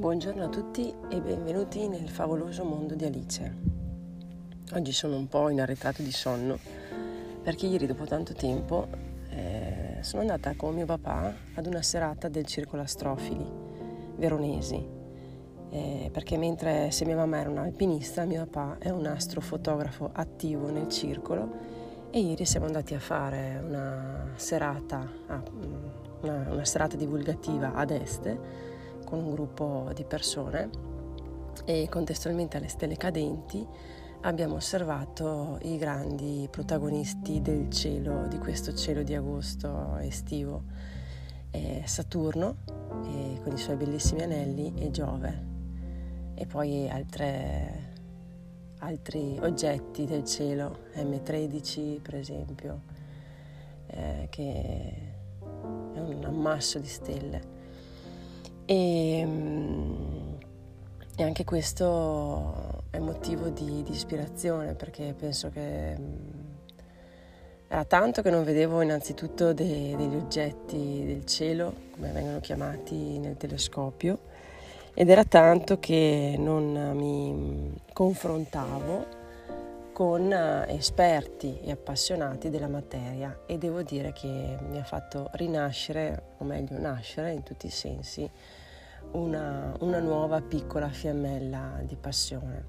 Buongiorno a tutti e benvenuti nel favoloso mondo di Alice. Oggi sono un po' in arretrato di sonno perché ieri dopo tanto tempo eh, sono andata con mio papà ad una serata del Circolo Astrofili veronesi eh, perché mentre se mia mamma era un'alpinista mio papà è un astrofotografo attivo nel circolo e ieri siamo andati a fare una serata, una, una serata divulgativa ad Este con un gruppo di persone e contestualmente alle stelle cadenti abbiamo osservato i grandi protagonisti del cielo, di questo cielo di agosto estivo, eh, Saturno eh, con i suoi bellissimi anelli e Giove e poi altre, altri oggetti del cielo, M13 per esempio, eh, che è un ammasso di stelle. E, mm, e anche questo è motivo di, di, ispirazione perché penso che mm, era tanto che non vedevo innanzitutto de, degli oggetti del cielo, come vengono chiamati nel telescopio, ed era tanto che non mi confrontavo con esperti e appassionati della materia e devo dire che mi ha fatto rinascere, o meglio nascere in tutti i sensi, una, una nuova piccola fiammella di passione.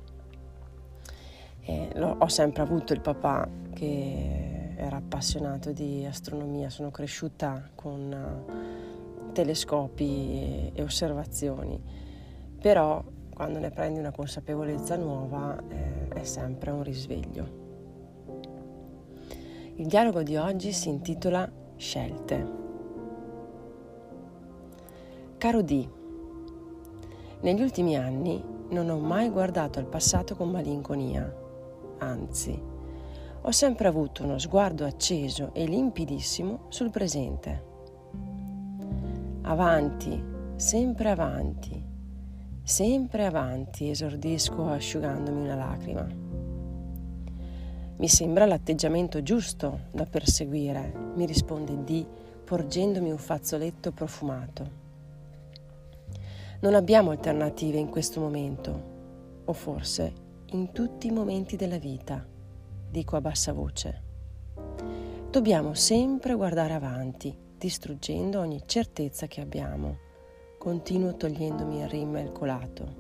ho sempre avuto il papà che era appassionato di astronomia, sono cresciuta con eh, telescopi e, osservazioni, però quando ne prendi una consapevolezza nuova eh, è sempre un risveglio. Il dialogo di oggi si intitola Scelte. Caro D, negli ultimi anni non ho mai guardato al passato con malinconia, anzi, ho sempre avuto uno sguardo acceso e limpidissimo sul presente. Avanti, sempre avanti, sempre avanti, esordisco asciugandomi una lacrima. Mi sembra l'atteggiamento giusto da perseguire, mi risponde D, porgendomi un fazzoletto profumato. Non abbiamo alternative in questo momento, o forse in tutti i momenti della vita, dico a bassa voce. Dobbiamo sempre guardare avanti, distruggendo ogni certezza che abbiamo. Continuo togliendomi il rim colato.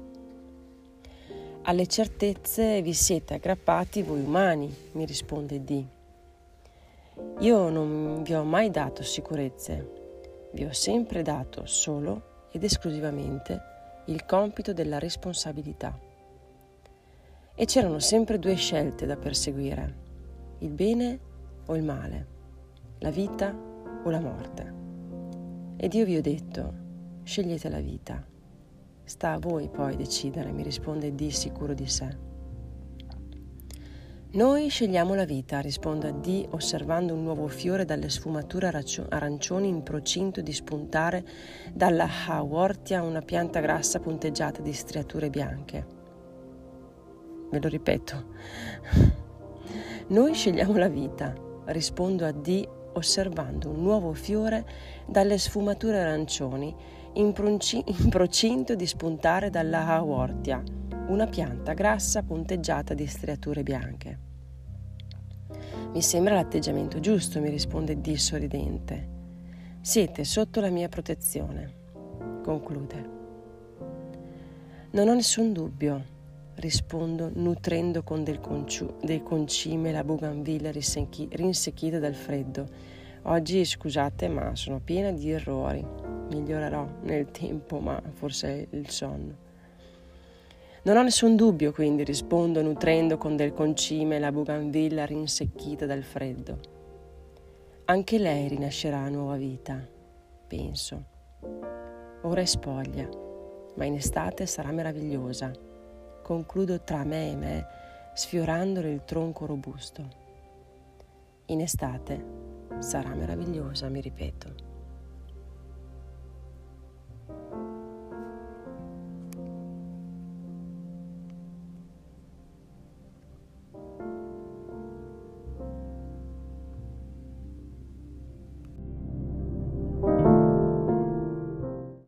Alle certezze vi siete aggrappati voi umani, mi risponde D. Io non vi ho mai dato sicurezze, vi ho sempre dato solo ed esclusivamente il compito della responsabilità. E c'erano sempre due scelte da perseguire, il bene o il male, la vita o la morte. Ed io vi ho detto, scegliete la vita. Sta a voi poi decidere, mi risponde D sicuro di sé. Noi scegliamo la vita, risponde D osservando un nuovo fiore dalle sfumature arancioni in procinto di spuntare dalla hawortia una pianta grassa punteggiata di striature bianche. Ve lo ripeto. Noi scegliamo la vita, rispondo a D osservando un nuovo fiore dalle sfumature arancioni in, procinto di spuntare dalla hawortia una pianta grassa punteggiata di striature bianche. Mi sembra l'atteggiamento giusto, mi risponde D sorridente. Siete sotto la mia protezione. Conclude. Non ho nessun dubbio, rispondo nutrendo con del, conciu, del concime la bougainville rinsecchita dal freddo. Oggi scusate ma sono piena di errori. Migliorerò nel tempo, ma forse il sonno. Non ho nessun dubbio, quindi rispondo nutrendo con del concime la bougainville rinsecchita dal freddo. Anche lei rinascerà a nuova vita, penso. Ora è spoglia, ma in estate sarà meravigliosa. Concludo tra me e me, sfiorandole il tronco robusto. In estate sarà meravigliosa, mi ripeto.